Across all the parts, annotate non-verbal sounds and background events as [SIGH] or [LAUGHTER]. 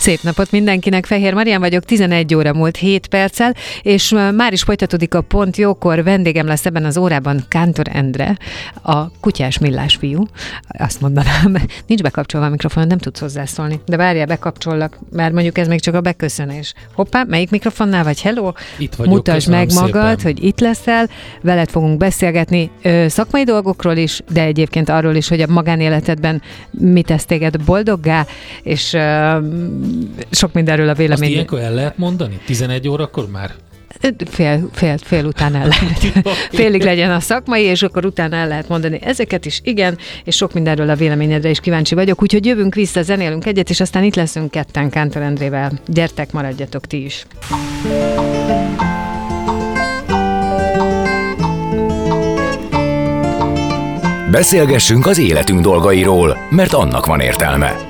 Szép napot mindenkinek, Fehér Marian vagyok, 11 óra múlt 7 perccel, és már is folytatódik a pont jókor, vendégem lesz ebben az órában Kántor Endre, a kutyás millás fiú, azt mondanám, [LAUGHS] nincs bekapcsolva a mikrofon, nem tudsz hozzászólni, de várjál, bekapcsollak, mert mondjuk ez még csak a beköszönés. Hoppá, melyik mikrofonnál vagy, hello? Itt vagyok, Mutasd meg magad, szépen. hogy itt leszel, veled fogunk beszélgetni ö, szakmai dolgokról is, de egyébként arról is, hogy a magánéletedben mit tesz téged boldoggá, és ö, sok mindenről a Azt vélemény. ilyenkor el lehet mondani? 11 órakor már? Fél, fél, fél után el lehet. [LAUGHS] Félig legyen a szakmai, és akkor utána el lehet mondani ezeket is, igen, és sok mindenről a véleményedre is kíváncsi vagyok, úgyhogy jövünk vissza, zenélünk egyet, és aztán itt leszünk ketten Kántor Endrével. Gyertek, maradjatok ti is. Beszélgessünk az életünk dolgairól, mert annak van értelme.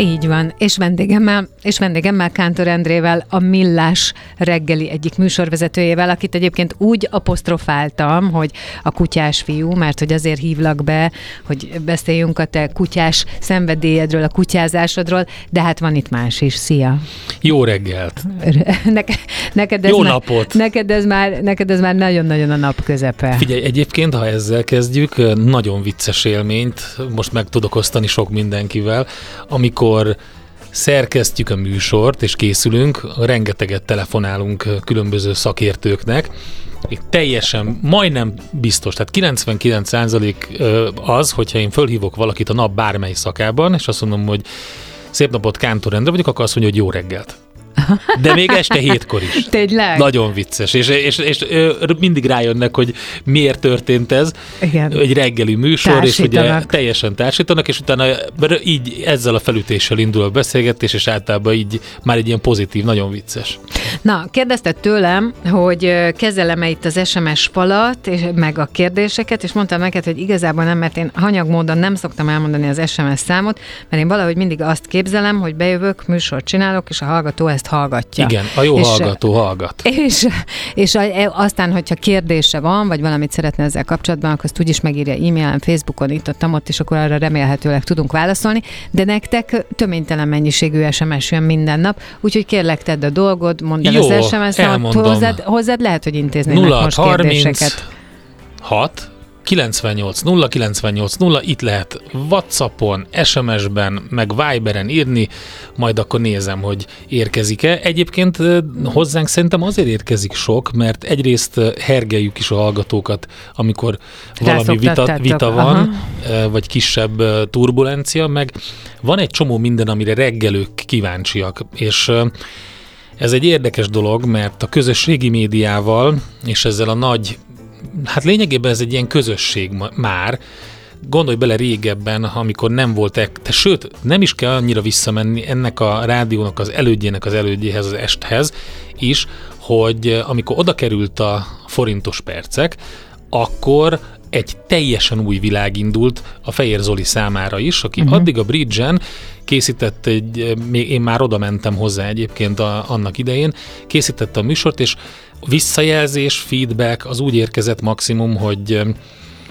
Így van, és vendégemmel, és vendégemmel Kántor Endrével, a Millás reggeli egyik műsorvezetőjével, akit egyébként úgy apostrofáltam, hogy a kutyás fiú, mert hogy azért hívlak be, hogy beszéljünk a te kutyás szenvedélyedről, a kutyázásodról, de hát van itt más is. Szia! Jó reggelt! Neke, neked ez Jó már, napot! Neked ez már, neked ez már nagyon-nagyon a nap közepe. Figyelj, egyébként, ha ezzel kezdjük, nagyon vicces élményt, most meg tudok osztani sok mindenkivel, amikor szerkesztjük a műsort és készülünk, rengeteget telefonálunk különböző szakértőknek, Én teljesen, majdnem biztos, tehát 99% az, hogyha én fölhívok valakit a nap bármely szakában, és azt mondom, hogy szép napot, Kántor Endre vagyok, akkor azt mondja, hogy jó reggelt. De még este hétkor is. Tényleg? Nagyon vicces, és, és, és, és mindig rájönnek, hogy miért történt ez. Igen. Egy reggeli műsor, és ugye teljesen társítanak, és utána így ezzel a felütéssel indul a beszélgetés, és általában így már egy ilyen pozitív, nagyon vicces. Na, kérdezted tőlem, hogy kezelem-e itt az SMS falat, és meg a kérdéseket, és mondtam neked, hogy igazából nem, mert én hanyag módon nem szoktam elmondani az SMS számot, mert én valahogy mindig azt képzelem, hogy bejövök, műsort csinálok, és a hallgató ezt hallgatja. Igen, a jó És, hallgató hallgat. És, és a, e, aztán, hogyha kérdése van, vagy valamit szeretne ezzel kapcsolatban, akkor azt úgyis megírja e-mailen, Facebookon, itt ott, ott, és akkor arra remélhetőleg tudunk válaszolni. De nektek töménytelen mennyiségű SMS jön minden nap, úgyhogy kérlek tedd a dolgod, mondd el Jó, az SMS számot, elmondom. hozzád, hozzád lehet, hogy intéznének most 0 kérdéseket. 6 98 0 98 0, itt lehet Whatsappon, SMS-ben, meg Viberen írni, majd akkor nézem, hogy érkezik-e. Egyébként hozzánk szerintem azért érkezik sok, mert egyrészt hergeljük is a hallgatókat, amikor valami vita, vita aha. van, ö, vagy kisebb turbulencia, meg van egy csomó minden, amire reggelők kíváncsiak, és ez egy érdekes dolog, mert a közösségi médiával és ezzel a nagy, hát lényegében ez egy ilyen közösség már, Gondolj bele régebben, amikor nem volt, ek- te, sőt, nem is kell annyira visszamenni ennek a rádiónak az elődjének az elődjéhez, az esthez is, hogy eh, amikor oda került a forintos percek, akkor egy teljesen új világ indult a Fehér Zoli számára is, aki uh-huh. addig a Bridge-en készített egy, még én már oda mentem hozzá egyébként a, annak idején, készítette a műsort, és visszajelzés, feedback az úgy érkezett maximum, hogy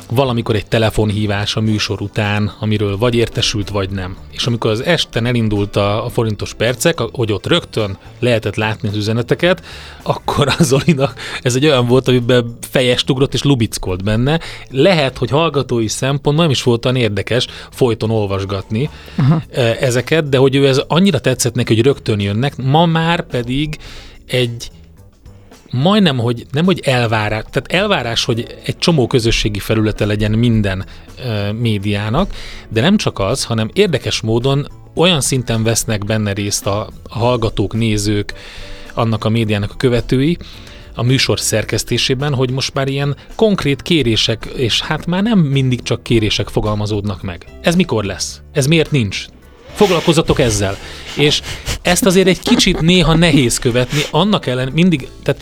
valamikor egy telefonhívás a műsor után, amiről vagy értesült, vagy nem. És amikor az esten elindult a, a forintos percek, hogy ott rögtön lehetett látni az üzeneteket, akkor az Zolinak ez egy olyan volt, amiben fejest ugrott és lubickolt benne. Lehet, hogy hallgatói szempont nem is volt olyan érdekes folyton olvasgatni Aha. ezeket, de hogy ő ez annyira tetszett neki, hogy rögtön jönnek, ma már pedig egy majdnem, hogy nem, hogy elvárás, tehát elvárás, hogy egy csomó közösségi felülete legyen minden uh, médiának, de nem csak az, hanem érdekes módon olyan szinten vesznek benne részt a hallgatók, nézők, annak a médiának a követői, a műsor szerkesztésében, hogy most már ilyen konkrét kérések, és hát már nem mindig csak kérések fogalmazódnak meg. Ez mikor lesz? Ez miért nincs? Foglalkozzatok ezzel. És ezt azért egy kicsit néha nehéz követni, annak ellen mindig, tehát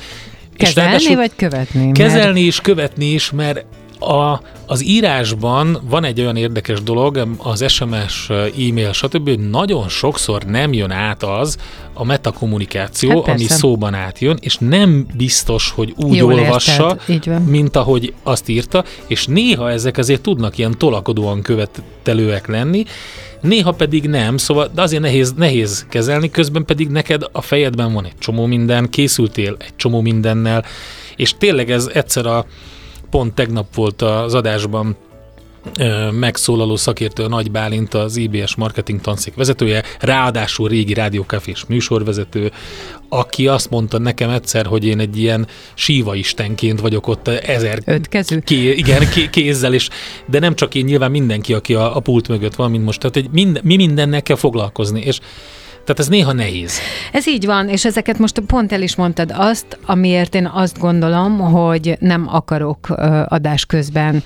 Kezelni és vagy követni? Kezelni mert... és követni is, mert a, az írásban van egy olyan érdekes dolog, az SMS, e-mail, stb., hogy nagyon sokszor nem jön át az a metakommunikáció, hát ami szóban átjön, és nem biztos, hogy úgy Jól olvassa, mint ahogy azt írta, és néha ezek azért tudnak ilyen tolakodóan követelőek lenni, néha pedig nem, szóval de azért nehéz, nehéz kezelni, közben pedig neked a fejedben van egy csomó minden, készültél egy csomó mindennel, és tényleg ez egyszer a pont tegnap volt az adásban megszólaló szakértő a Nagy Bálint, az IBS marketing tanszék vezetője, ráadásul régi rádiókafés műsorvezető, aki azt mondta nekem egyszer, hogy én egy ilyen síva istenként vagyok ott ezer Ötkezű? Ké, igen, ké, kézzel, és, de nem csak én, nyilván mindenki, aki a, a pult mögött van, mint most. Tehát hogy mind, mi mindennel kell foglalkozni, és tehát ez néha nehéz. Ez így van, és ezeket most pont el is mondtad azt, amiért én azt gondolom, hogy nem akarok adás közben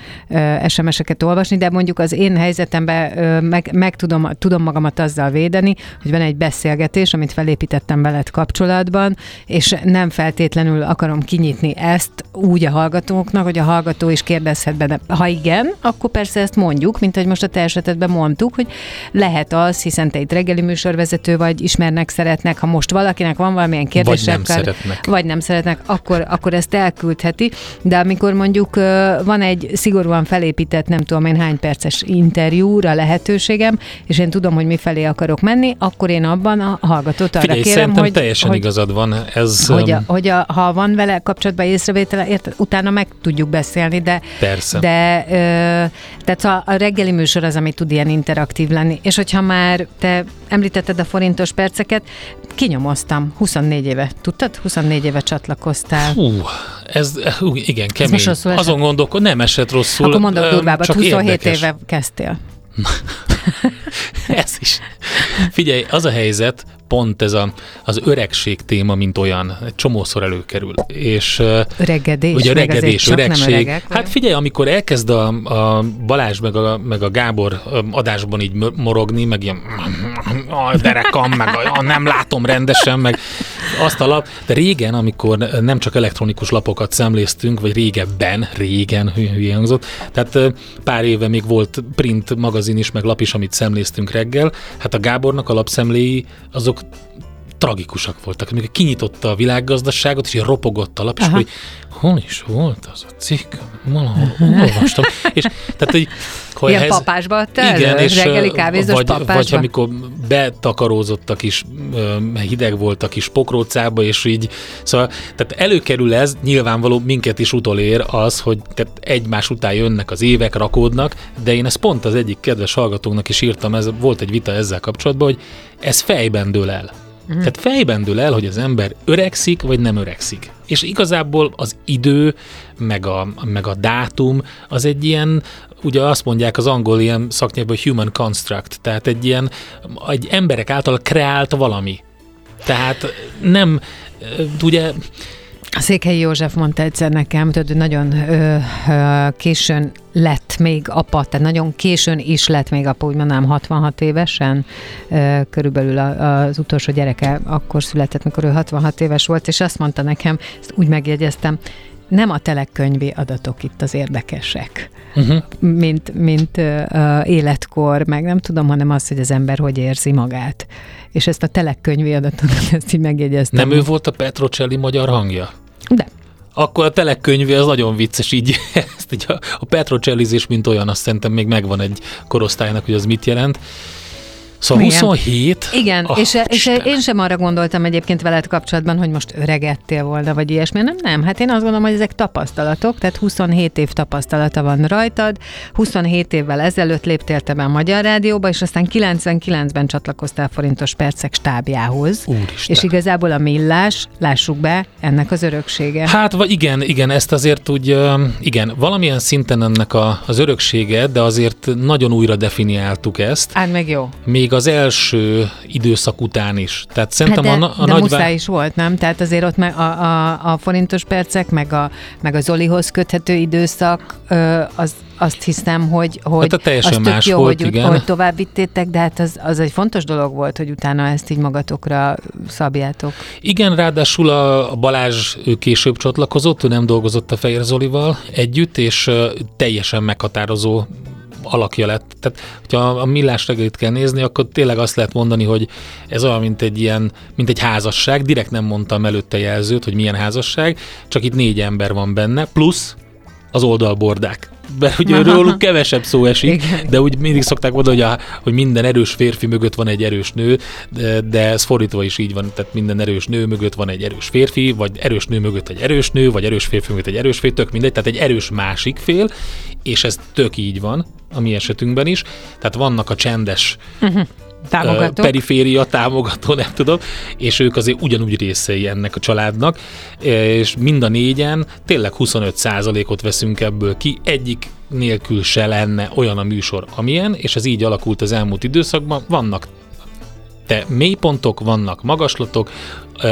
SMS-eket olvasni, de mondjuk az én helyzetemben meg, meg tudom, tudom magamat azzal védeni, hogy van egy beszélgetés, amit felépítettem veled kapcsolatban, és nem feltétlenül akarom kinyitni ezt úgy a hallgatóknak, hogy a hallgató is kérdezhet benne. Ha igen, akkor persze ezt mondjuk, mint hogy most a te esetedben mondtuk, hogy lehet az, hiszen te egy reggeli műsorvezető vagy, vagy ismernek, szeretnek, ha most valakinek van valamilyen kérdés, vagy nem szeretnek, vagy nem szeretnek akkor, akkor ezt elküldheti, de amikor mondjuk van egy szigorúan felépített, nem tudom én hány perces interjúra lehetőségem, és én tudom, hogy mi felé akarok menni, akkor én abban a hallgatót arra Figyelj, kérem, hogy... teljesen hogy, igazad van. Ez, hogy, a, hogy a, ha van vele kapcsolatban észrevétele, érted, utána meg tudjuk beszélni, de... Persze. De, ö, tehát a, a reggeli műsor az, ami tud ilyen interaktív lenni. És hogyha már te említetted a forintos perceket, kinyomoztam 24 éve. Tudtad? 24 éve csatlakoztál. Hú, ez igen, kemény. Ez Azon gondolkod, nem esett rosszul. Akkor mondok durvábbat, 27 érdekes. éve kezdtél. [LAUGHS] ez is. Figyelj, az a helyzet, pont ez a, az öregség téma, mint olyan, egy csomószor előkerül. És, öregedés, ugye öregedés, öregség. Öregek, hát figyelj, amikor elkezd a, a Balázs meg a, meg a Gábor adásban így morogni, meg ilyen a derekam, meg a, nem látom rendesen, meg azt a lap. De régen, amikor nem csak elektronikus lapokat szemléztünk, vagy régebben, régen, hülye hangzott, tehát pár éve még volt print magazin is, meg lap is, amit szemléztünk reggel. Hát a Gábornak a lapszemléi, azok tragikusak voltak. Amikor kinyitotta a világgazdaságot, és ropogott a lap, és hogy hol is volt az a cikk? Valahol olvastam. és tehát, hogy hogy Ilyen ez, papásba adta igen, és reggeli kávézós vagy, papásba? Vagy amikor betakarózottak is, hideg volt a kis pokrócába, és így, szóval, tehát előkerül ez, nyilvánvaló minket is utolér az, hogy tehát egymás után jönnek az évek, rakódnak, de én ezt pont az egyik kedves hallgatónak is írtam, ez, volt egy vita ezzel kapcsolatban, hogy ez fejben dől el. Mm. Tehát fejben dől el, hogy az ember öregszik, vagy nem öregszik. És igazából az idő, meg a, meg a dátum, az egy ilyen, ugye azt mondják az angol ilyen szaknyelvben, human construct, tehát egy ilyen, egy emberek által kreált valami. Tehát nem, ugye Székhelyi József mondta egyszer nekem, hogy nagyon ö, ö, későn lett még apa, tehát nagyon későn is lett még apa, úgy mondanám 66 évesen, ö, körülbelül a, az utolsó gyereke akkor született, mikor ő 66 éves volt, és azt mondta nekem, ezt úgy megjegyeztem, nem a telekönyvi adatok itt az érdekesek, uh-huh. mint, mint uh, életkor, meg nem tudom, hanem az, hogy az ember hogy érzi magát. És ezt a telekönyvi adatot, [LAUGHS] ezt így megjegyeztem. Nem ő volt a Petrocelli magyar hangja? De. akkor a telekönyvé az nagyon vicces, így [LAUGHS] ezt így a, a petrocsellizés, mint olyan, azt szerintem még megvan egy korosztálynak, hogy az mit jelent. Szóval Igen. 27? Igen, Ah, és, és Istenem. én sem arra gondoltam egyébként veled kapcsolatban, hogy most öregettél volna, vagy ilyesmi. Nem, nem. Hát én azt gondolom, hogy ezek tapasztalatok, tehát 27 év tapasztalata van rajtad, 27 évvel ezelőtt léptél te be a Magyar Rádióba, és aztán 99-ben csatlakoztál Forintos Percek stábjához. Úristen. És igazából a millás, lássuk be, ennek az öröksége. Hát, vagy igen, igen, ezt azért úgy, igen, valamilyen szinten ennek a, az öröksége, de azért nagyon újra definiáltuk ezt, Hát meg jó. még az első időszak után is. Tehát szerintem hát de, a, a de nagy muszáj is volt, nem? Tehát azért ott meg a, a, a forintos percek, meg a, meg a Zolihoz köthető időszak, az, azt hiszem, hogy, hogy Hát a teljesen az tök más jó, volt, hogy, igen. hogy tovább vittétek, de hát az, az egy fontos dolog volt, hogy utána ezt így magatokra szabjátok. Igen, ráadásul a Balázs ő később csatlakozott, ő nem dolgozott a Fehér Zolival együtt, és teljesen meghatározó alakja lett. Tehát, hogyha a millás reggelit kell nézni, akkor tényleg azt lehet mondani, hogy ez olyan, mint egy ilyen, mint egy házasság. Direkt nem mondtam előtte jelzőt, hogy milyen házasság, csak itt négy ember van benne, plusz az oldalbordák. Mert ugye [LAUGHS] Aha. róluk kevesebb szó esik, Igen. de úgy mindig szokták mondani, hogy, a, hogy minden erős férfi mögött van egy erős nő, de, de ez fordítva is így van, tehát minden erős nő mögött van egy erős férfi, vagy erős nő mögött egy erős nő, vagy erős férfi mögött egy erős férfi, tök mindegy, tehát egy erős másik fél, és ez tök így van a mi esetünkben is. Tehát vannak a csendes ö, Támogatok. periféria támogató, nem tudom, és ők azért ugyanúgy részei ennek a családnak, és mind a négyen tényleg 25%-ot veszünk ebből ki, egyik nélkül se lenne olyan a műsor, amilyen, és ez így alakult az elmúlt időszakban. Vannak te mélypontok, vannak magaslatok,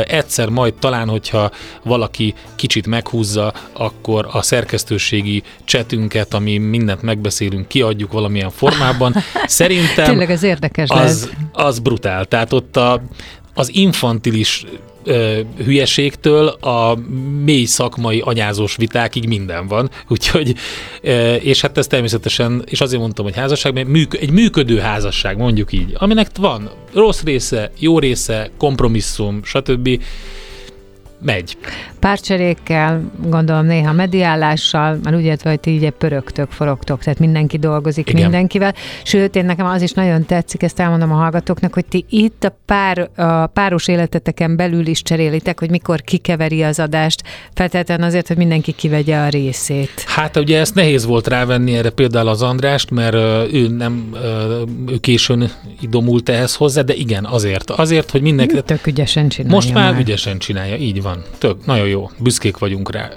egyszer majd talán, hogyha valaki kicsit meghúzza, akkor a szerkesztőségi csetünket, ami mindent megbeszélünk, kiadjuk valamilyen formában. [LAUGHS] Szerintem Tényleg ez érdekes az, lesz. az brutál. Tehát ott a, az infantilis ö, hülyeségtől a mély szakmai anyázós vitákig minden van. [LAUGHS] Úgyhogy, ö, és hát ez természetesen, és azért mondtam, hogy házasság, mert műk, egy működő házasság, mondjuk így, aminek van rossz része, jó része, kompromisszum, stb. Megy. Párcserékkel, gondolom néha mediálással, már úgy értve, hogy ti ugye pörögtök, forogtok, tehát mindenki dolgozik Igen. mindenkivel. Sőt, én nekem az is nagyon tetszik, ezt elmondom a hallgatóknak, hogy ti itt a, pár, a páros életeteken belül is cserélitek, hogy mikor kikeveri az adást, feltétlenül azért, hogy mindenki kivegye a részét. Hát ugye ezt nehéz volt rávenni erre például az Andrást, mert ő nem, ő későn idomult ehhez hozzá, de igen, azért. Azért, hogy mindenki, Tök ügyesen csinálja Most már ügyesen csinálja, így van. Tök, nagyon jó, büszkék vagyunk rá.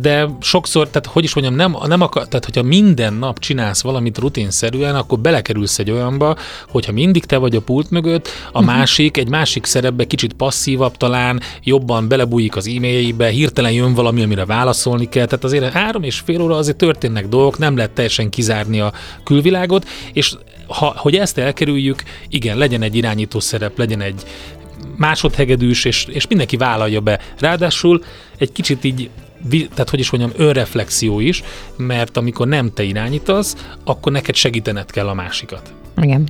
De sokszor, tehát hogy is mondjam, nem, nem akar, tehát hogyha minden nap csinálsz valamit rutinszerűen, akkor belekerülsz egy olyanba, hogyha mindig te vagy a pult mögött, a Mhm. másik, egy másik szerepbe kicsit passzívabb talán, jobban belebújik az e-mailjébe, hirtelen jön valami, amire válaszolni kell. Tehát azért három és fél óra azért történnek dolgok, nem lehet teljesen kizárni a külvilágot, és ha, hogy ezt elkerüljük, igen, legyen egy irányító szerep, legyen egy másodhegedűs, és, és mindenki vállalja be. Ráadásul egy kicsit így tehát hogy is mondjam, önreflexió is, mert amikor nem te irányítasz, akkor neked segítened kell a másikat. Igen.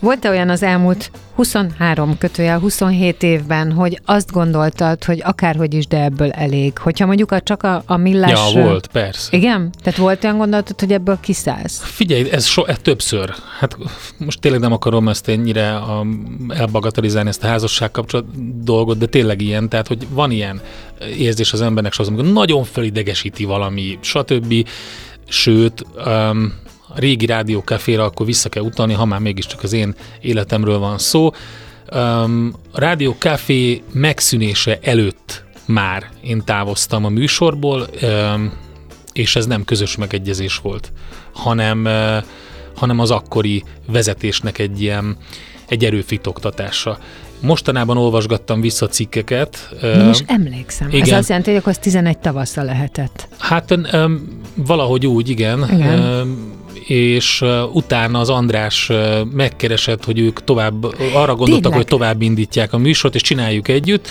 Volt-e olyan az elmúlt 23 kötőjel 27 évben, hogy azt gondoltad, hogy akárhogy is, de ebből elég? Hogyha mondjuk a, csak a, a millás... Ja, volt, persze. Igen? Tehát volt olyan gondolatod, hogy ebből kiszállsz? Figyelj, ez, so, ez többször. Hát most tényleg nem akarom ezt ennyire a, elbagatelizálni ezt a házasság kapcsolat dolgot, de tényleg ilyen, tehát hogy van ilyen érzés az embernek sokszor, amikor nagyon felidegesíti valami, stb. Sőt, um, régi rádió kaféra akkor vissza kell utalni, ha már mégiscsak az én életemről van szó. Um, a rádió megszűnése előtt már én távoztam a műsorból, um, és ez nem közös megegyezés volt, hanem, uh, hanem az akkori vezetésnek egy ilyen egy erőfitoktatása. Mostanában olvasgattam vissza cikkeket. Is emlékszem. igen. Ez azt jelenti, hogy akkor az 11 tavasza lehetett. Hát um, valahogy úgy, igen. Igen. Um, és utána az András megkeresett, hogy ők tovább, arra gondoltak, Tényleg? hogy tovább indítják a műsort, és csináljuk együtt,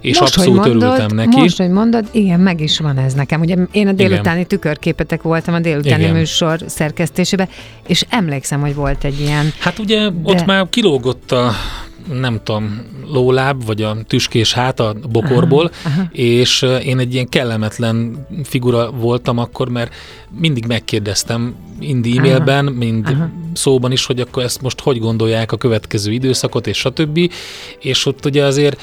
és most, abszolút mondod, örültem neki. Most, hogy mondod, igen, meg is van ez nekem. Ugye én a délutáni tükörképetek voltam a délutáni Igen. műsor szerkesztésében, és emlékszem, hogy volt egy ilyen. Hát ugye De- ott már kilógott a, nem tudom, lóláb, vagy a tüskés hát a bokorból, aha, aha. és én egy ilyen kellemetlen figura voltam akkor, mert mindig megkérdeztem, mind e-mailben, aha, mind aha. szóban is, hogy akkor ezt most hogy gondolják a következő időszakot, és stb. És ott ugye azért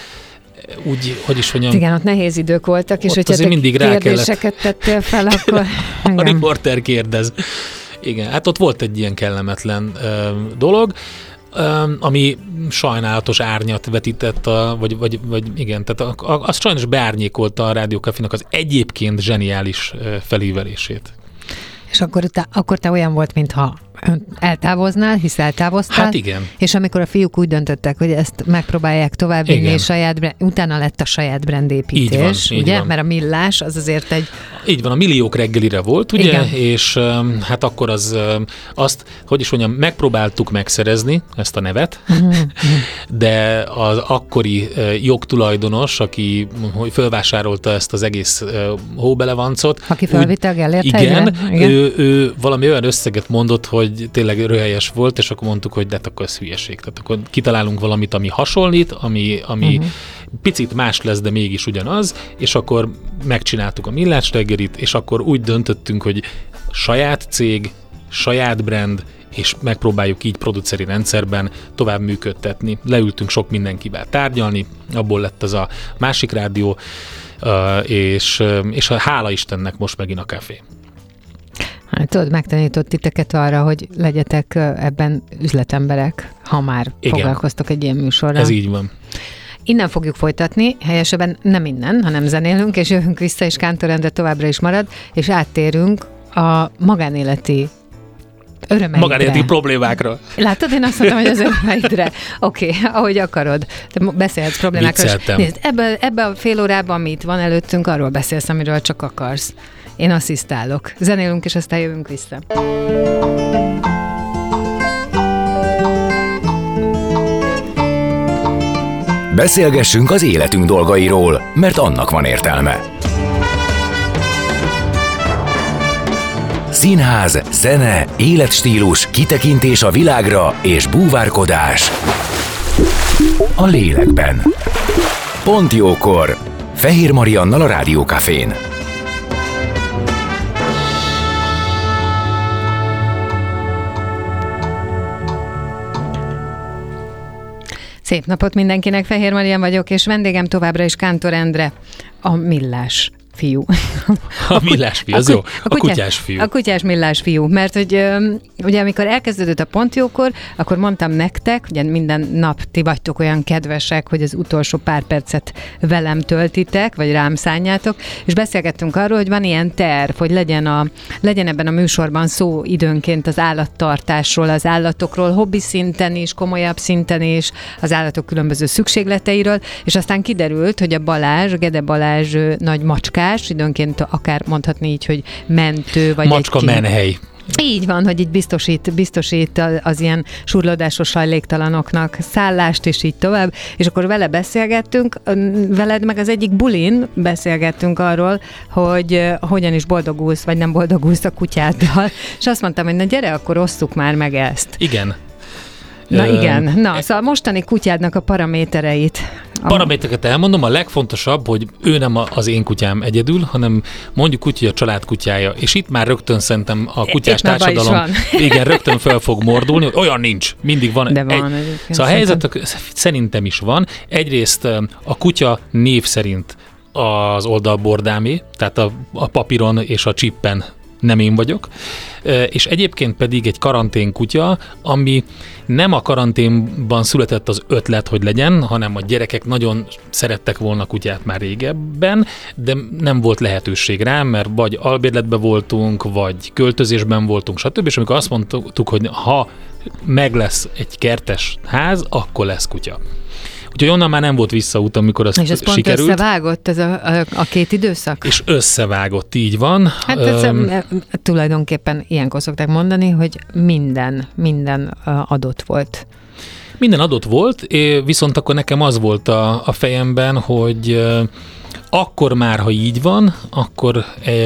úgy, hogy is mondjam... Igen, ott nehéz idők voltak, és hogyha te mindig kérdéseket kellett... tettél fel, akkor... [LAUGHS] a riporter kérdez. Igen, hát ott volt egy ilyen kellemetlen ö, dolog, ö, ami sajnálatos árnyat vetített, a, vagy, vagy, vagy igen, tehát a, a, az sajnos beárnyékolta a Rádió az egyébként zseniális felívelését. És akkor te, akkor te olyan volt, mintha eltávoznál, hisz eltávoztál. Hát igen. És amikor a fiúk úgy döntöttek, hogy ezt megpróbálják továbbvinni, és saját, utána lett a saját brandépítés, így van, így ugye? Van. Mert a millás az azért egy... Így van, a milliók reggelire volt, ugye? Igen. És hát akkor az azt, hogy is mondjam, megpróbáltuk megszerezni ezt a nevet, mhm. de az akkori jogtulajdonos, aki hogy fölvásárolta ezt az egész hóbelevancot. Aki felvitte a Gellért igen, igen. Ő, ő valami olyan összeget mondott, hogy hogy tényleg röhelyes volt, és akkor mondtuk, hogy de hát akkor ez hülyeség. Tehát akkor kitalálunk valamit, ami hasonlít, ami, ami uh-huh. picit más lesz, de mégis ugyanaz, és akkor megcsináltuk a millás reggelit, és akkor úgy döntöttünk, hogy saját cég, saját brand, és megpróbáljuk így produceri rendszerben tovább működtetni. Leültünk sok mindenkivel tárgyalni, abból lett ez a másik rádió, és, és hála Istennek most megint a kávé. Hát tudod, megtanított titeket arra, hogy legyetek ebben üzletemberek, ha már Igen. foglalkoztok egy ilyen műsorral. Ez így van. Innen fogjuk folytatni, helyesebben nem innen, hanem zenélünk, és jövünk vissza, és Kántorendre továbbra is marad, és áttérünk a magánéleti örömeidre. Magánéleti problémákra. Látod, én azt mondtam, hogy az örömeidre. Oké, okay, ahogy akarod. Te beszélhetsz problémákról. Nézd, ebbe, ebbe a fél órában, amit van előttünk, arról beszélsz, amiről csak akarsz. Én asszisztálok. Zenélünk, és aztán jövünk vissza. Beszélgessünk az életünk dolgairól, mert annak van értelme. Színház, zene, életstílus, kitekintés a világra és búvárkodás. A lélekben. Pont jókor. Fehér Mariannal a Rádiókafén. Szép napot mindenkinek, Fehér Marian vagyok, és vendégem továbbra is Kántor Endre, a Millás fiú. [LAUGHS] A millás fiú, az a, jó. A, kutyás, a kutyás fiú. A kutyás millás fiú, mert hogy ugye amikor elkezdődött a pontjókor, akkor mondtam nektek, ugye minden nap ti vagytok olyan kedvesek, hogy az utolsó pár percet velem töltitek, vagy rám szánjátok, és beszélgettünk arról, hogy van ilyen terv, hogy legyen, a, legyen ebben a műsorban szó időnként az állattartásról, az állatokról, hobbi szinten is, komolyabb szinten is, az állatok különböző szükségleteiről, és aztán kiderült, hogy a Balázs, a Gede Balázs nagy macskás, más, időnként akár mondhatni így, hogy mentő, vagy Macska egy menhely. Így van, hogy így biztosít, biztosít az ilyen surlódásos hajléktalanoknak szállást, és így tovább. És akkor vele beszélgettünk, veled meg az egyik bulin beszélgettünk arról, hogy hogyan is boldogulsz, vagy nem boldogulsz a kutyáddal. [LAUGHS] És azt mondtam, hogy na gyere, akkor osszuk már meg ezt. Igen. Na igen, na, e- szóval mostani kutyádnak a paramétereit. A... Paramétereket elmondom, a legfontosabb, hogy ő nem az én kutyám egyedül, hanem mondjuk úgy, hogy a család kutyája. És itt már rögtön szerintem a kutyás társadalom [LAUGHS] igen, rögtön fel fog mordulni, hogy olyan nincs, mindig van. De van egy... Szóval a helyzet szerintem is van. Egyrészt a kutya név szerint az oldalbordámé, tehát a, a papíron és a csippen nem én vagyok, és egyébként pedig egy karantén kutya, ami nem a karanténban született az ötlet, hogy legyen, hanem a gyerekek nagyon szerettek volna kutyát már régebben, de nem volt lehetőség rá, mert vagy albérletben voltunk, vagy költözésben voltunk, stb. És amikor azt mondtuk, hogy ha meg lesz egy kertes ház, akkor lesz kutya. Úgyhogy onnan már nem volt visszaút, amikor az És ez pont sikerült. összevágott ez a, a, a két időszak? És összevágott, így van. Hát ez um, tulajdonképpen ilyenkor szokták mondani, hogy minden, minden adott volt. Minden adott volt, viszont akkor nekem az volt a, a fejemben, hogy akkor már, ha így van, akkor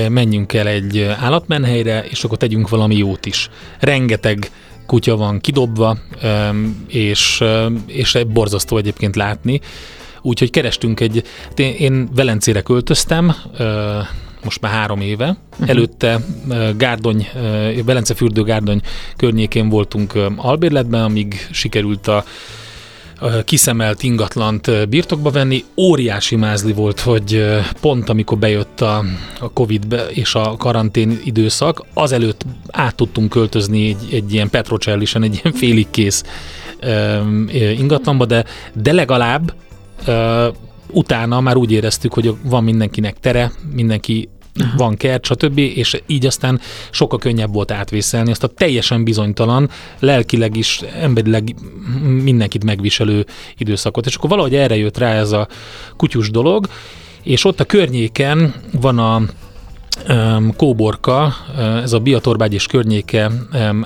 menjünk el egy állatmenhelyre, és akkor tegyünk valami jót is. Rengeteg kutya van kidobva, és, és borzasztó egyébként látni. Úgyhogy kerestünk egy, én Velencére költöztem, most már három éve. Uh-huh. Előtte Gárdony, Velence fürdő Gárdony környékén voltunk albérletben, amíg sikerült a kiszemelt ingatlant birtokba venni. Óriási mázli volt, hogy pont amikor bejött a, a Covid és a karantén időszak, azelőtt át tudtunk költözni egy, egy ilyen petrocellisen, egy ilyen félig kész ingatlanba, de, de legalább utána már úgy éreztük, hogy van mindenkinek tere, mindenki Aha. van kert, stb. És így aztán sokkal könnyebb volt átvészelni azt a teljesen bizonytalan, lelkileg is, emberileg mindenkit megviselő időszakot. És akkor valahogy erre jött rá ez a kutyus dolog, és ott a környéken van a Kóborka, ez a Biatorbágy és környéke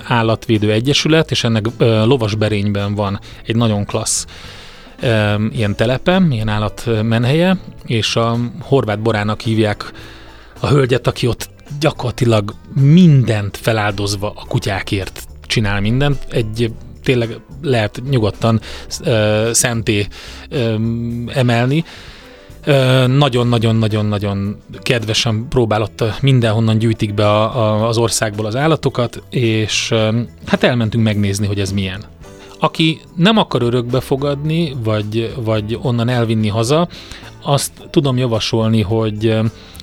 állatvédő egyesület, és ennek lovasberényben van egy nagyon klassz ilyen telepe, ilyen állatmenhelye, és a horvát borának hívják a hölgyet, aki ott gyakorlatilag mindent feláldozva a kutyákért csinál mindent. Egy tényleg lehet nyugodtan uh, szenté um, emelni. Nagyon-nagyon-nagyon-nagyon kedvesen próbálott mindenhonnan gyűjtik be a, a, az országból az állatokat, és hát elmentünk megnézni, hogy ez milyen. Aki nem akar örökbe fogadni, vagy, vagy onnan elvinni haza, azt tudom javasolni, hogy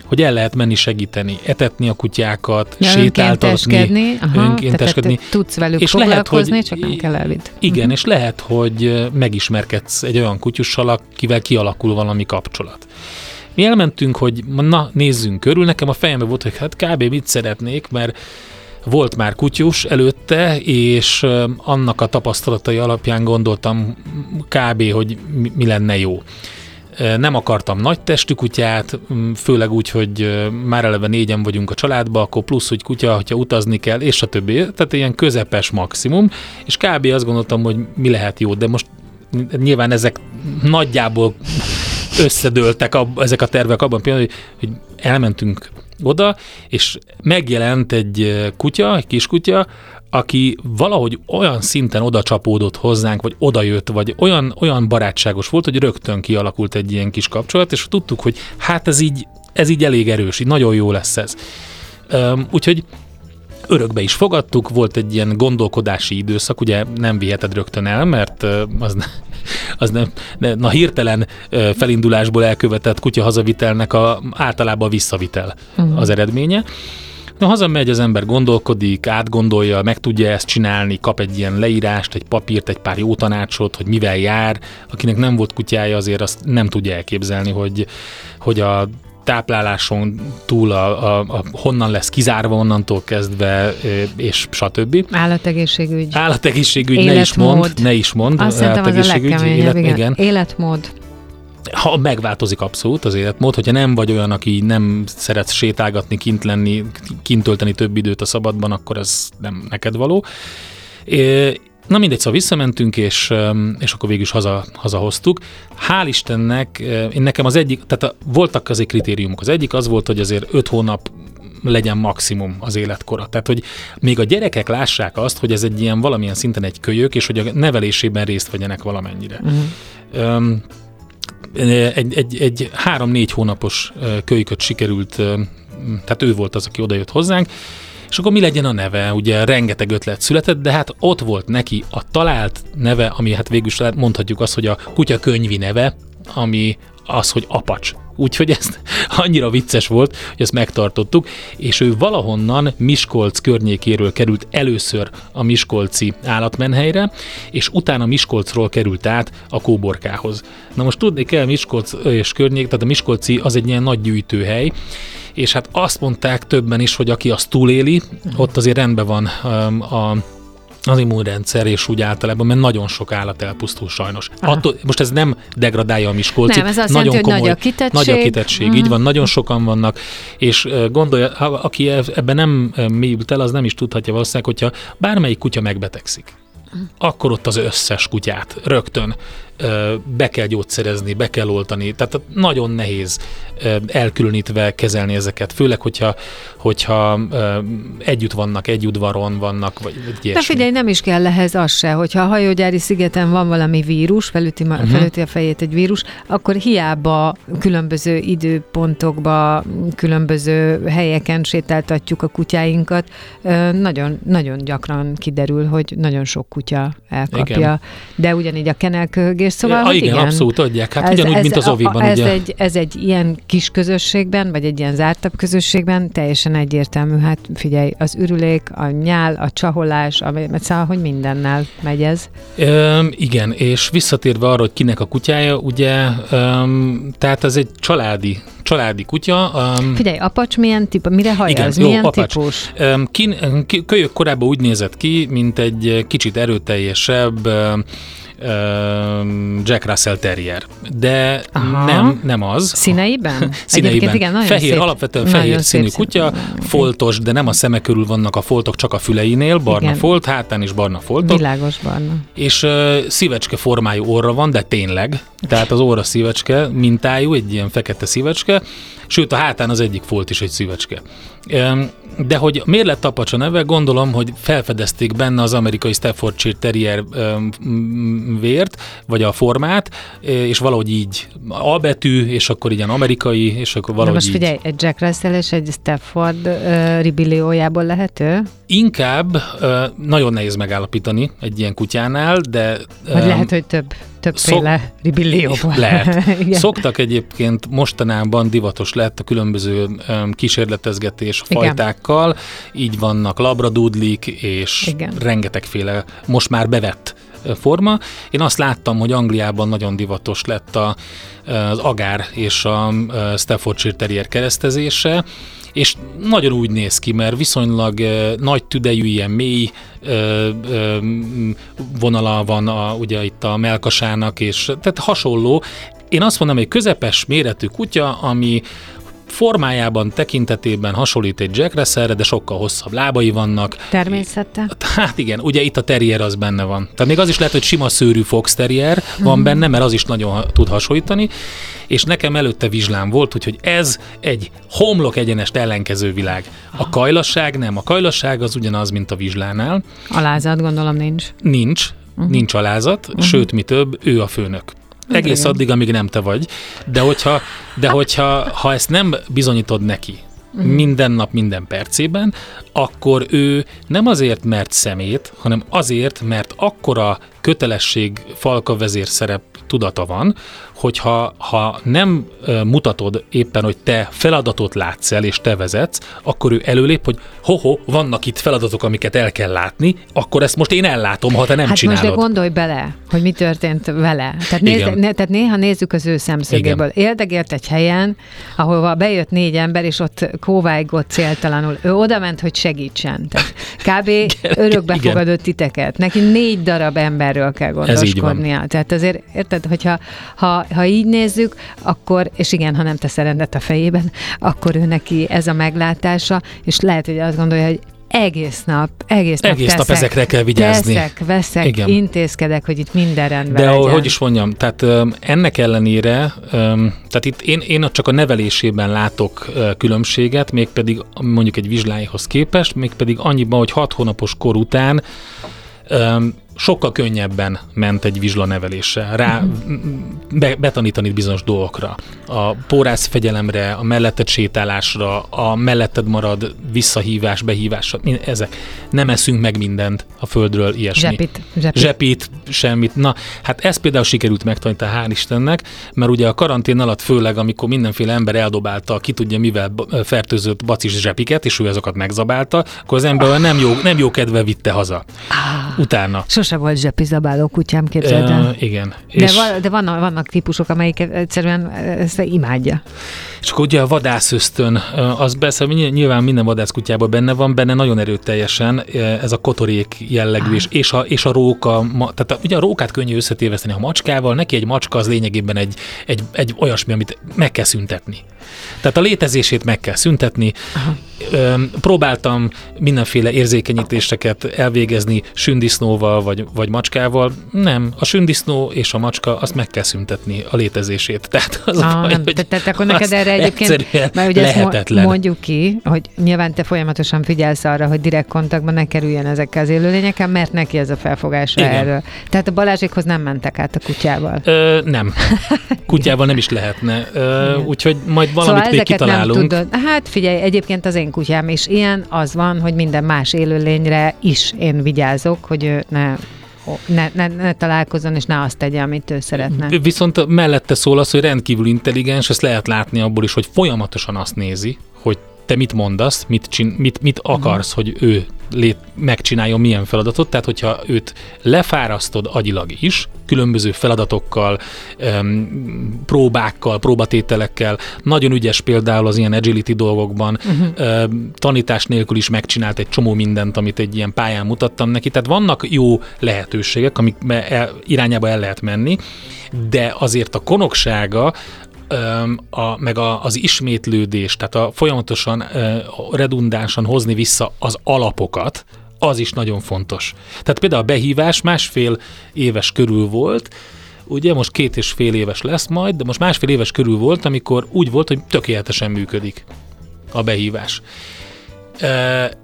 hogy el lehet menni segíteni, etetni a kutyákat, ja, sétáltatni, önkénteskedni, aha, önkénteskedni. Tehát tudsz velük és foglalkozni, lehet, hogy, csak nem kell elvinni. Igen, uh-huh. és lehet, hogy megismerkedsz egy olyan kutyussal, akivel kialakul valami kapcsolat. Mi elmentünk, hogy na, nézzünk körül, nekem a fejembe volt, hogy hát kb. mit szeretnék, mert volt már kutyus előtte, és annak a tapasztalatai alapján gondoltam kb. hogy mi lenne jó. Nem akartam nagy testű kutyát, főleg úgy, hogy már eleve négyen vagyunk a családban, akkor plusz, hogy kutya, hogyha utazni kell, és a többi. Tehát ilyen közepes maximum, és kb. azt gondoltam, hogy mi lehet jó, de most nyilván ezek nagyjából összedőltek a, ezek a tervek abban például, hogy, hogy elmentünk oda, és megjelent egy kutya, egy kiskutya, aki valahogy olyan szinten oda csapódott hozzánk, vagy odajött, vagy olyan, olyan barátságos volt, hogy rögtön kialakult egy ilyen kis kapcsolat, és tudtuk, hogy hát ez így, ez így elég erős, így nagyon jó lesz ez. Um, úgyhogy örökbe is fogadtuk, volt egy ilyen gondolkodási időszak, ugye nem viheted rögtön el, mert az, az nem, ne, na hirtelen felindulásból elkövetett kutya hazavitelnek a, általában a visszavitel uh-huh. az eredménye. Na, hazamegy, az ember gondolkodik, átgondolja, meg tudja ezt csinálni, kap egy ilyen leírást, egy papírt, egy pár jó tanácsot, hogy mivel jár. Akinek nem volt kutyája, azért azt nem tudja elképzelni, hogy, hogy a tápláláson túl a, a, a honnan lesz kizárva onnantól kezdve, és stb. Állategészségügy. Állategészségügy, ne is mond, ne is mond. Azt szerintem az a legkeményebb, igen. igen. Életmód ha megváltozik abszolút az életmód, hogyha nem vagy olyan, aki nem szeret sétálgatni, kint lenni, kint tölteni több időt a szabadban, akkor ez nem neked való. Na mindegy, szóval visszamentünk, és, és akkor végül is haza, hazahoztuk. Hál' Istennek, én nekem az egyik, tehát a, voltak azért kritériumok. Az egyik az volt, hogy azért öt hónap legyen maximum az életkora. Tehát, hogy még a gyerekek lássák azt, hogy ez egy ilyen valamilyen szinten egy kölyök, és hogy a nevelésében részt vegyenek valamennyire. Uh-huh. Um, egy, egy, egy három-négy hónapos kölyköt sikerült, tehát ő volt az, aki odajött hozzánk, és akkor mi legyen a neve? Ugye rengeteg ötlet született, de hát ott volt neki a talált neve, ami hát végül is mondhatjuk azt, hogy a kutya könyvi neve, ami az, hogy apacs. Úgyhogy ez annyira vicces volt, hogy ezt megtartottuk, és ő valahonnan Miskolc környékéről került először a Miskolci állatmenhelyre, és utána Miskolcról került át a Kóborkához. Na most tudni kell Miskolc és környék, tehát a Miskolci az egy ilyen nagy gyűjtőhely, és hát azt mondták többen is, hogy aki azt túléli, ott azért rendben van um, a az immunrendszer, és úgy általában, mert nagyon sok állat elpusztul sajnos. Attól, most ez nem degradálja a Miskolcit. Nem, ez azt nagyon jelenti, komoly, hogy nagy a kitettség. Nagy a kitettség, uh-huh. így van, nagyon sokan vannak, és gondolja, aki ebben nem mélyült el, az nem is tudhatja valószínűleg, hogyha bármelyik kutya megbetegszik, akkor ott az összes kutyát rögtön be kell gyógyszerezni, be kell oltani, tehát nagyon nehéz elkülönítve kezelni ezeket, főleg, hogyha, hogyha együtt vannak, egy udvaron vannak, vagy, vagy De ilyesmi. figyelj, nem is kell ehhez az se, hogyha a hajógyári szigeten van valami vírus, felüti, uh-huh. Felüti a fejét egy vírus, akkor hiába különböző időpontokba, különböző helyeken sétáltatjuk a kutyáinkat, nagyon, nagyon gyakran kiderül, hogy nagyon sok kutya elkapja. Igen. De ugyanígy a kenelkölgés, szóval, ah, hogy igen, igen, abszolút adják. Hát ugyanúgy, mint az oviban, ez, ugye. egy, ez egy ilyen kis közösségben, vagy egy ilyen zártabb közösségben teljesen egyértelmű. Hát figyelj, az ürülék, a nyál, a csaholás, a, szóval, hogy mindennel megy ez. Öm, igen, és visszatérve arra, hogy kinek a kutyája, ugye, öm, tehát ez egy családi, családi kutya. Öm, Figyelj, apacs milyen típus, mire hajaz, jó, milyen apacs. típus? Öm, Kin, ki- kölyök korábban úgy nézett ki, mint egy kicsit erőteljesebb öm, Jack Russell Terrier. De Aha. nem, nem az. Színeiben? [LAUGHS] Egyébként Színeiben. igen, nagyon fehér, szép. alapvetően Nagyon fehér szép színű szín. kutya, foltos, de nem a szeme körül vannak a foltok, csak a füleinél, barna Igen. folt, hátán is barna foltok. Világos barna. És uh, szívecske formájú orra van, de tényleg. Tehát az orra szívecske mintájú, egy ilyen fekete szívecske, sőt a hátán az egyik folt is egy szívecske. De hogy miért lett Apacs a neve, gondolom, hogy felfedezték benne az amerikai Staffordshire Terrier vért, vagy a formát, és valahogy így A betű, és akkor ilyen amerikai, és akkor De valahogy most így. figyelj, egy Jack Russell és egy Stafford uh, lehető? Inkább uh, nagyon nehéz megállapítani egy ilyen kutyánál, de... Vagy um, lehet, hogy több, többféle ribillióból. [LAUGHS] Lehet. [LAUGHS] Igen. Szoktak egyébként mostanában divatos lett a különböző kísérletezgetés Igen. fajtákkal, így vannak labradudlik és Igen. rengetegféle most már bevett forma. Én azt láttam, hogy Angliában nagyon divatos lett a, az agár és a Staffordshire Terrier keresztezése, és nagyon úgy néz ki, mert viszonylag nagy tüdejű, ilyen mély vonala van a, ugye itt a melkasának, és tehát hasonló. Én azt mondom, egy közepes méretű kutya, ami formájában, tekintetében hasonlít egy Jack Russellre, de sokkal hosszabb lábai vannak. Természete? Hát igen, ugye itt a terrier az benne van. Tehát még az is lehet, hogy sima szőrű fox terrier van benne, mert az is nagyon tud hasonlítani, és nekem előtte vizslám volt, úgyhogy ez egy homlok egyenest ellenkező világ. A kajlasság nem, a kajlasság az ugyanaz, mint a vizslánál. Alázat gondolom nincs. Nincs, uh-huh. nincs alázat, uh-huh. sőt, mi több, ő a főnök. Egész igen. addig, amíg nem te vagy. De hogyha, de hogyha ha ezt nem bizonyítod neki, uh-huh. minden nap, minden percében, akkor ő nem azért, mert szemét, hanem azért, mert akkora kötelesség falka vezér szerep tudata van, hogyha ha nem mutatod éppen, hogy te feladatot látsz el, és te vezetsz, akkor ő előlép, hogy ho-ho, vannak itt feladatok, amiket el kell látni, akkor ezt most én ellátom, ha te nem hát csinálod. most de gondolj bele, hogy mi történt vele. Tehát, Igen. ne, tehát néha nézzük az ő szemszögéből. Éldegélt egy helyen, ahova bejött négy ember, és ott kóvájgott céltalanul. Ő oda ment, hogy segítsen. Tehát kb. [LAUGHS] örökbe igen. fogadott titeket. Neki négy darab emberről kell gondoskodnia. Tehát azért, érted, hogyha ha, ha így nézzük, akkor, és igen, ha nem tesz rendet a fejében, akkor ő neki ez a meglátása, és lehet, hogy azt gondolja, hogy egész nap, egész nap Egész nap teszek, ezekre kell vigyázni. Teszek, veszek, Igen. Intézkedek, hogy itt minden rendben De legyen. hogy is mondjam, tehát ennek ellenére, tehát itt én, én csak a nevelésében látok különbséget, mégpedig mondjuk egy vizsláihoz képest, mégpedig annyiban, hogy hat hónapos kor után sokkal könnyebben ment egy vizsla nevelése. Rá be, betanítani bizonyos dolgokra. A pórász fegyelemre, a melletted sétálásra, a melletted marad visszahívás, behívás, ezek. Nem eszünk meg mindent a földről, ilyesmi. Zsepit, zsepit. Zsepit, semmit. Na, hát ezt például sikerült megtanítani, hál' Istennek, mert ugye a karantén alatt főleg, amikor mindenféle ember eldobálta, ki tudja mivel fertőzött bacis zsepiket, és ő azokat megzabálta, akkor az ember nem jó, nem jó kedve vitte haza. Utána. Sose volt zsepizabáló kutyám, képzeld el. igen. De, és, va, de vannak, vannak típusok, amelyik egyszerűen ezt imádja. és akkor ugye a vadászösztön, az persze ny- nyilván minden vadászkutyában benne van, benne nagyon erőteljesen ez a kotorék jellegű, és, és, a, és a róka, ma, tehát a, ugye a rókát könnyű összetéveszteni a macskával, neki egy macska az lényegében egy, egy, egy olyasmi, amit meg kell szüntetni. Tehát a létezését meg kell szüntetni. öm, próbáltam mindenféle érzékenyítéseket elvégezni sündisznóval vagy, vagy macskával. Nem, a sündisznó és a macska, azt meg kell szüntetni a létezését. [LAUGHS] Tehát az Ah, a baj, nem, hogy tehát, akkor neked erre egyébként, mert ugye ezt lehetetlen. mondjuk ki, hogy nyilván te folyamatosan figyelsz arra, hogy direkt kontaktban ne kerüljen ezekkel az élőlényekkel, mert neki ez a felfogása Igen. erről. Tehát a Balázsékhoz nem mentek át a kutyával. Ö, nem. Kutyával nem is lehetne. Ö, Igen. úgyhogy majd valamit szóval még kitalálunk. nem tudod. Hát figyelj, egyébként az én kutyám is ilyen, az van, hogy minden más élőlényre is én vigyázok, hogy ő ne, ne, ne, ne találkozzon, és ne azt tegye, amit ő szeretne. Viszont mellette szól az, hogy rendkívül intelligens, ezt lehet látni abból is, hogy folyamatosan azt nézi, hogy te mit mondasz, mit, csin, mit, mit akarsz, hogy ő lét, megcsináljon milyen feladatot, tehát hogyha őt lefárasztod agyilag is, különböző feladatokkal, öm, próbákkal, próbatételekkel, nagyon ügyes például az ilyen agility dolgokban, uh-huh. öm, tanítás nélkül is megcsinált egy csomó mindent, amit egy ilyen pályán mutattam neki, tehát vannak jó lehetőségek, amik el, irányába el lehet menni, de azért a konoksága a, meg a, az ismétlődés, tehát a folyamatosan redundánsan hozni vissza az alapokat, az is nagyon fontos. Tehát például a behívás másfél éves körül volt, ugye most két és fél éves lesz majd, de most másfél éves körül volt, amikor úgy volt, hogy tökéletesen működik a behívás.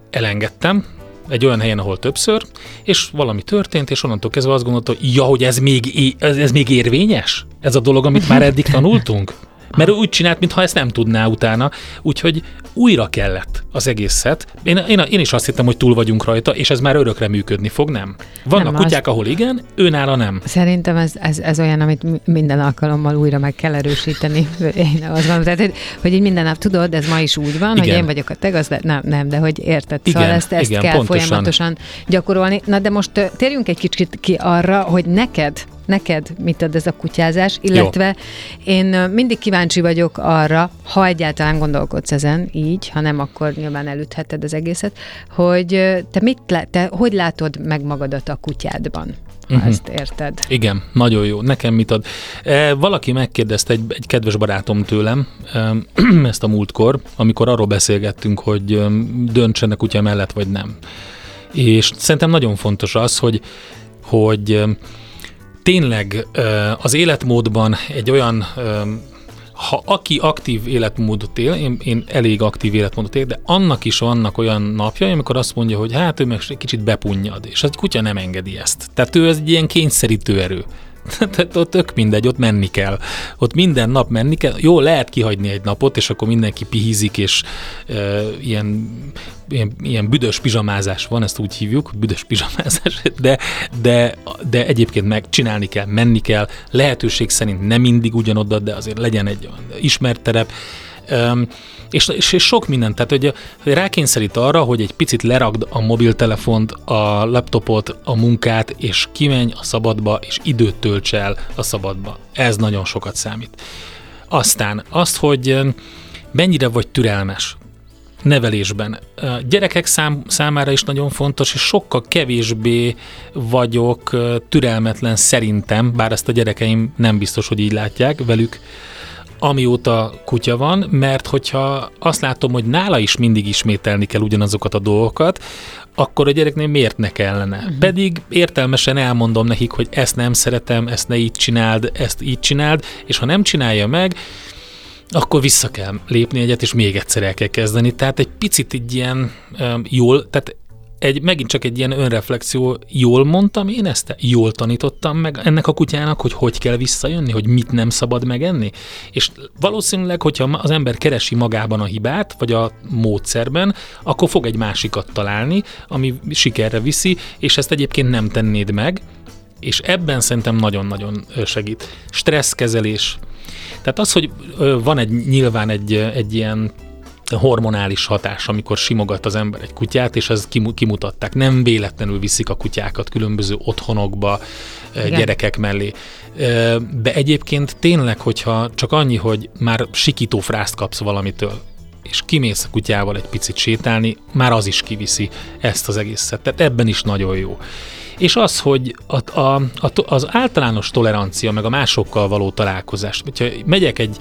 Elengedtem, egy olyan helyen, ahol többször, és valami történt, és onnantól kezdve azt gondolta, hogy ja, hogy ez még, ez, ez még érvényes? Ez a dolog, amit már eddig tanultunk? Mert ő úgy csinált, mintha ezt nem tudná utána, úgyhogy újra kellett az egészet. Én, én, én is azt hittem, hogy túl vagyunk rajta, és ez már örökre működni fog, nem? Vannak Nem, kutyák, ahol igen, őnála nem. Szerintem ez, ez, ez olyan, amit mi- minden alkalommal újra meg kell erősíteni. [LAUGHS] Én az van, tehát, hogy, hogy így minden nap tudod, ez ma is úgy van, hogy Igen. én vagyok a te gazdád, nem, nem, de hogy érted, Igen, szóval ezt, ezt igen, kell pontosan. folyamatosan gyakorolni. Na de most térjünk egy kicsit ki arra, hogy neked neked mit ad ez a kutyázás, illetve Jó. én mindig kíváncsi vagyok arra, ha egyáltalán gondolkodsz ezen így, ha nem, akkor nyilván elütheted az egészet, hogy te mit te hogy látod meg magadat a kutyádban, ha Mhm. ezt érted? Igen, nagyon jó. Nekem mit ad? E, valaki megkérdezte, egy, egy kedves barátom tőlem [CLEARS THROAT] ezt a múltkor, amikor arról beszélgettünk, hogy döntsenek kutya mellett, vagy nem. És szerintem nagyon fontos az, hogy, hogy tényleg az életmódban egy olyan ha aki aktív életmódot él, én, én elég aktív életmódot él, de annak is vannak olyan napjai, amikor azt mondja, hogy hát ő meg egy kicsit bepunnyad, és a kutya nem engedi ezt. Tehát ő ez egy ilyen kényszerítő erő. [LAUGHS] Tehát ott tök mindegy, ott menni kell. Ott minden nap menni kell. Jó, lehet kihagyni egy napot, és akkor mindenki pihizik, és e, ilyen, ilyen, ilyen büdös pizsamázás van, ezt úgy hívjuk, büdös pizsamázás, de, de, de egyébként meg csinálni kell, menni kell, lehetőség szerint nem mindig ugyanoda, de azért legyen egy ismert terep. És, és, és sok minden, tehát hogy, hogy rákényszerít arra, hogy egy picit leragd a mobiltelefont, a laptopot, a munkát, és kimenj a szabadba, és időt tölts el a szabadba. Ez nagyon sokat számít. Aztán azt, hogy mennyire vagy türelmes nevelésben. Gyerekek szám, számára is nagyon fontos, és sokkal kevésbé vagyok türelmetlen szerintem, bár ezt a gyerekeim nem biztos, hogy így látják velük, amióta kutya van, mert hogyha azt látom, hogy nála is mindig ismételni kell ugyanazokat a dolgokat, akkor a gyereknél miért ne kellene? Uh-huh. Pedig értelmesen elmondom nekik, hogy ezt nem szeretem, ezt ne így csináld, ezt így csináld, és ha nem csinálja meg, akkor vissza kell lépni egyet, és még egyszer el kell kezdeni. Tehát egy picit egy ilyen um, jól, tehát egy, megint csak egy ilyen önreflexió, jól mondtam én ezt? Jól tanítottam meg ennek a kutyának, hogy hogy kell visszajönni, hogy mit nem szabad megenni? És valószínűleg, hogyha az ember keresi magában a hibát, vagy a módszerben, akkor fog egy másikat találni, ami sikerre viszi, és ezt egyébként nem tennéd meg, és ebben szerintem nagyon-nagyon segít. Stresszkezelés. Tehát az, hogy van egy nyilván egy, egy ilyen hormonális hatás, amikor simogat az ember egy kutyát, és ez kimu- kimutatták. Nem véletlenül viszik a kutyákat különböző otthonokba, Igen. Igen. gyerekek mellé. Ö, De egyébként tényleg, hogyha csak annyi, hogy már sikító frászt kapsz valamitől, és kimész a kutyával egy picit sétálni, már az is kiviszi ezt az egészet. Tehát ebben is nagyon jó. és az, hogy a, a, a, az általános tolerancia, meg a másokkal való találkozás. Hogyha megyek egy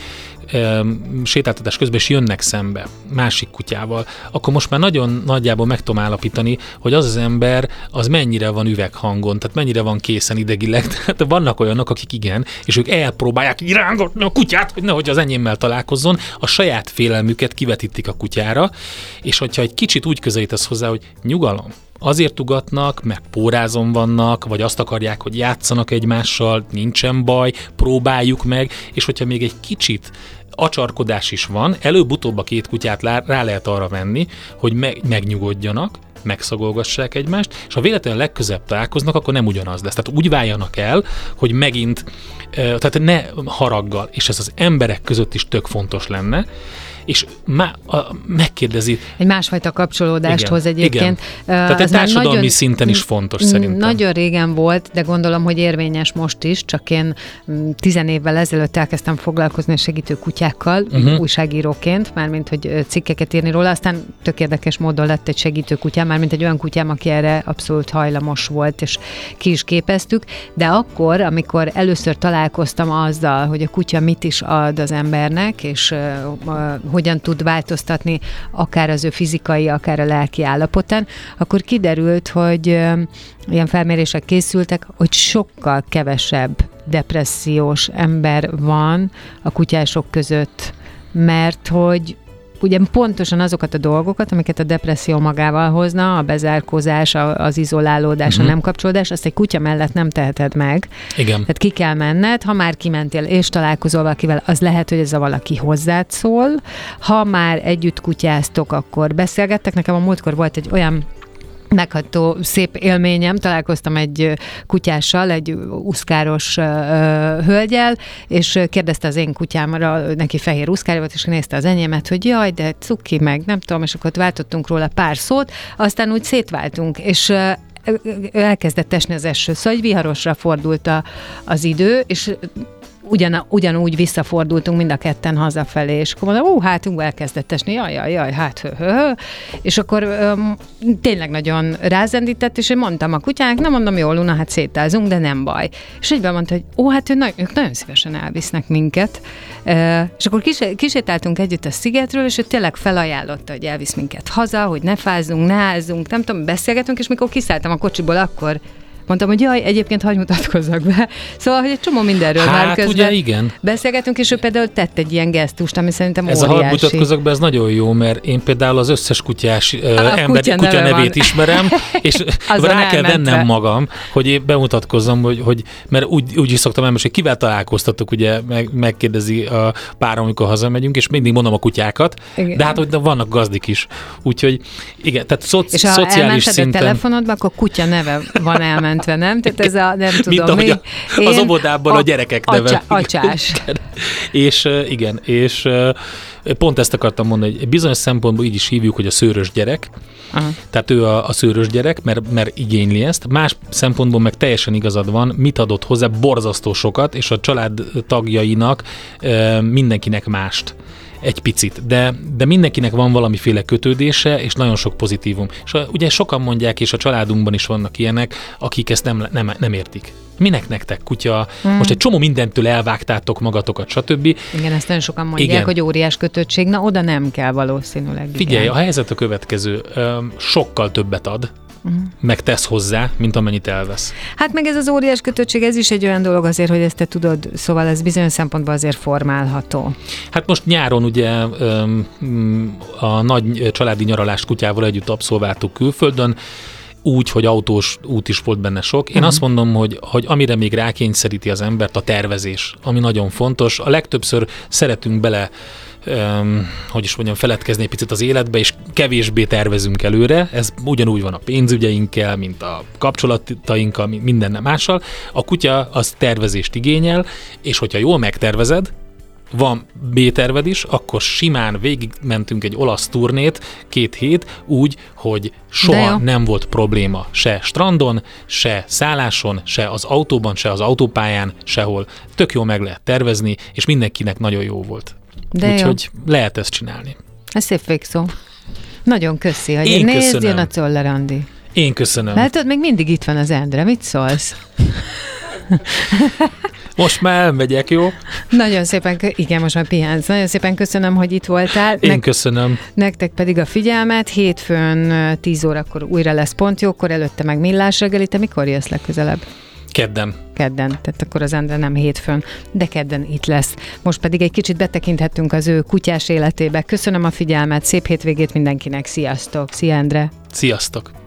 sétáltatás közben, és jönnek szembe másik kutyával, akkor most már nagyon nagyjából meg tudom állapítani, hogy az az ember az mennyire van üveghangon, tehát mennyire van készen idegileg. [LAUGHS] Tehát vannak olyanok, akik igen, és ők elpróbálják irángatni a kutyát, hogy nehogy az enyémmel találkozzon, a saját félelmüket kivetítik a kutyára, és hogyha egy kicsit úgy közelítesz hozzá, hogy nyugalom, azért ugatnak, mert pórázon vannak, vagy azt akarják, hogy játszanak egymással, nincsen baj, próbáljuk meg, és hogyha még egy kicsit acsarkodás is van, előbb-utóbb a két kutyát rá lehet arra venni, hogy me- megnyugodjanak, megszagolgassák egymást, és ha véletlenül legközebb találkoznak, akkor nem ugyanaz lesz. Tehát úgy váljanak el, hogy megint, tehát ne haraggal, és ez az emberek között is tök fontos lenne, és má, a, megkérdezi. Egy másfajta kapcsolódást igen, hoz egyébként. Igen. Tehát egy társadalmi nagyon, szinten is fontos szerintem. Nagyon régen volt, de gondolom, hogy érvényes most is, csak én tizen évvel ezelőtt elkezdtem foglalkozni a segítő kutyákkal, uh-huh. újságíróként, mármint, hogy cikkeket írni róla, aztán tök érdekes módon lett egy segítő kutyám, mármint egy olyan kutyám, aki erre abszolút hajlamos volt, és ki is képeztük, de akkor, amikor először találkoztam azzal, hogy a kutya mit is ad az embernek, és uh, hogyan tud változtatni akár az ő fizikai, akár a lelki állapotán, akkor kiderült, hogy ilyen felmérések készültek, hogy sokkal kevesebb depressziós ember van a kutyások között, mert hogy ugye pontosan azokat a dolgokat, amiket a depresszió magával hozna, a bezárkózás, az izolálódás, uh-huh. a mhm. nem kapcsolódás, azt egy kutya mellett nem teheted meg. Igen. Tehát ki kell menned, ha már kimentél és találkozol valakivel, az lehet, hogy ez a valaki hozzád szól. Ha már együtt kutyáztok, akkor beszélgettek. Nekem a múltkor volt egy olyan megható szép élményem. Találkoztam egy kutyással, egy uszkáros hölgyel, és kérdezte az én kutyámra, neki fehér uszkára volt, és nézte az enyémet, hogy jaj, de cuki meg, nem tudom, és akkor ott váltottunk róla pár szót, aztán úgy szétváltunk, és elkezdett esni az eső, szóval egy viharosra fordult a, az idő, és ugyan, ugyanúgy visszafordultunk mind a ketten hazafelé, és akkor mondom, ó, hát elkezdett esni, jaj, jaj, jaj, hát hö, hö, hö. És akkor öm, tényleg nagyon rázendített, és én mondtam a kutyának, nem mondom, jól, Luna, hát szétázunk, de nem baj. És egyben mondta, hogy ó, hát ő, na, ők nagyon szívesen elvisznek minket. E, és akkor kis, kisétáltunk együtt a szigetről, és ő tényleg felajánlotta, hogy elvisz minket haza, hogy ne fázzunk, ne ázzunk, nem tudom, beszélgetünk, és mikor kiszálltam a kocsiból, akkor Mondtam, hogy jaj, egyébként hagy mutatkozzak be. Szóval, hogy egy csomó mindenről hát, már közben ugye igen. beszélgetünk, és ő például tett egy ilyen gesztust, ami szerintem Ez óriási. a hagy mutatkozzak be, ez nagyon jó, mert én például az összes kutyás uh, ember, kutya, kutya nevét van. ismerem, [LAUGHS] és rá kell vennem magam, hogy én bemutatkozzam, hogy, hogy mert úgy, úgy is szoktam elmondani, hogy kivel találkoztatok, ugye meg, megkérdezi a pár, amikor hazamegyünk, és mindig mondom a kutyákat, igen. de hát hogy vannak gazdik is. Úgyhogy igen, tehát szoci, és ha szociális szinten... a telefonodba, akkor kutya neve van elment mentve, nem? Tehát ez a, nem tudom, Mint ahogy a, az óvodában a, a gyerekek neve. Acsá, acsás. és igen, és pont ezt akartam mondani, hogy bizonyos szempontból így is hívjuk, hogy a szőrös gyerek, Aha. tehát ő a, a szőrös gyerek, mert, mert igényli ezt, más szempontból meg teljesen igazad van, mit adott hozzá, borzasztó sokat, és a család tagjainak mindenkinek mást egy picit, de, de mindenkinek van valamiféle kötődése, és nagyon sok pozitívum. És a, ugye sokan mondják, és a családunkban is vannak ilyenek, akik ezt nem, nem, nem értik. Minek nektek kutya? Hmm. Most egy csomó mindentől elvágtátok magatokat, stb. Igen, ezt nagyon sokan mondják, Igen. hogy óriás kötöttség, na oda nem kell valószínűleg. Figyelj, igen. a helyzet a következő, sokkal többet ad, uh-huh. meg tesz hozzá, mint amennyit elvesz. Hát meg ez az óriás kötöttség, ez is egy olyan dolog azért, hogy ezt te tudod, szóval ez bizonyos szempontból azért formálható. Hát most nyáron ugye a nagy családi nyaralást kutyával együtt abszolváltuk külföldön, úgy, hogy autós út is volt benne sok. Én uh-huh. azt mondom, hogy, hogy amire még rákényszeríti az embert, a tervezés, ami nagyon fontos. A legtöbbször szeretünk bele um, hogy is mondjam, feledkezni egy picit az életbe, és kevésbé tervezünk előre. Ez ugyanúgy van a pénzügyeinkkel, mint a kapcsolatainkkal, mint minden mással. A kutya az tervezést igényel, és hogyha jól megtervezed, van B-terved is, akkor simán végigmentünk egy olasz turnét két hét úgy, hogy soha nem volt probléma se strandon, se szálláson, se az autóban, se az autópályán, sehol. Tök jó meg lehet tervezni, és mindenkinek nagyon jó volt. De Úgyhogy jó. lehet ezt csinálni. Ez szép végszó. Nagyon köszi, hogy Én nézd, jön a Czoller Andi. Én köszönöm. Látod, még mindig itt van az Endre, mit szólsz? Most már elmegyek, jó? Nagyon szépen, igen, most már pihensz. Nagyon szépen köszönöm, hogy itt voltál. Én köszönöm. Nektek pedig a figyelmet. Hétfőn ö, 10 órakor újra lesz pont jókor, előtte meg millás reggeli. Te mikor jössz legközelebb? Kedden. Kedden, tehát akkor az Endre nem hétfőn, de kedden itt lesz. Most pedig egy kicsit betekinthettünk az ő kutyás életébe. Köszönöm a figyelmet, szép hétvégét mindenkinek, sziasztok! Szia Endre! Sziasztok!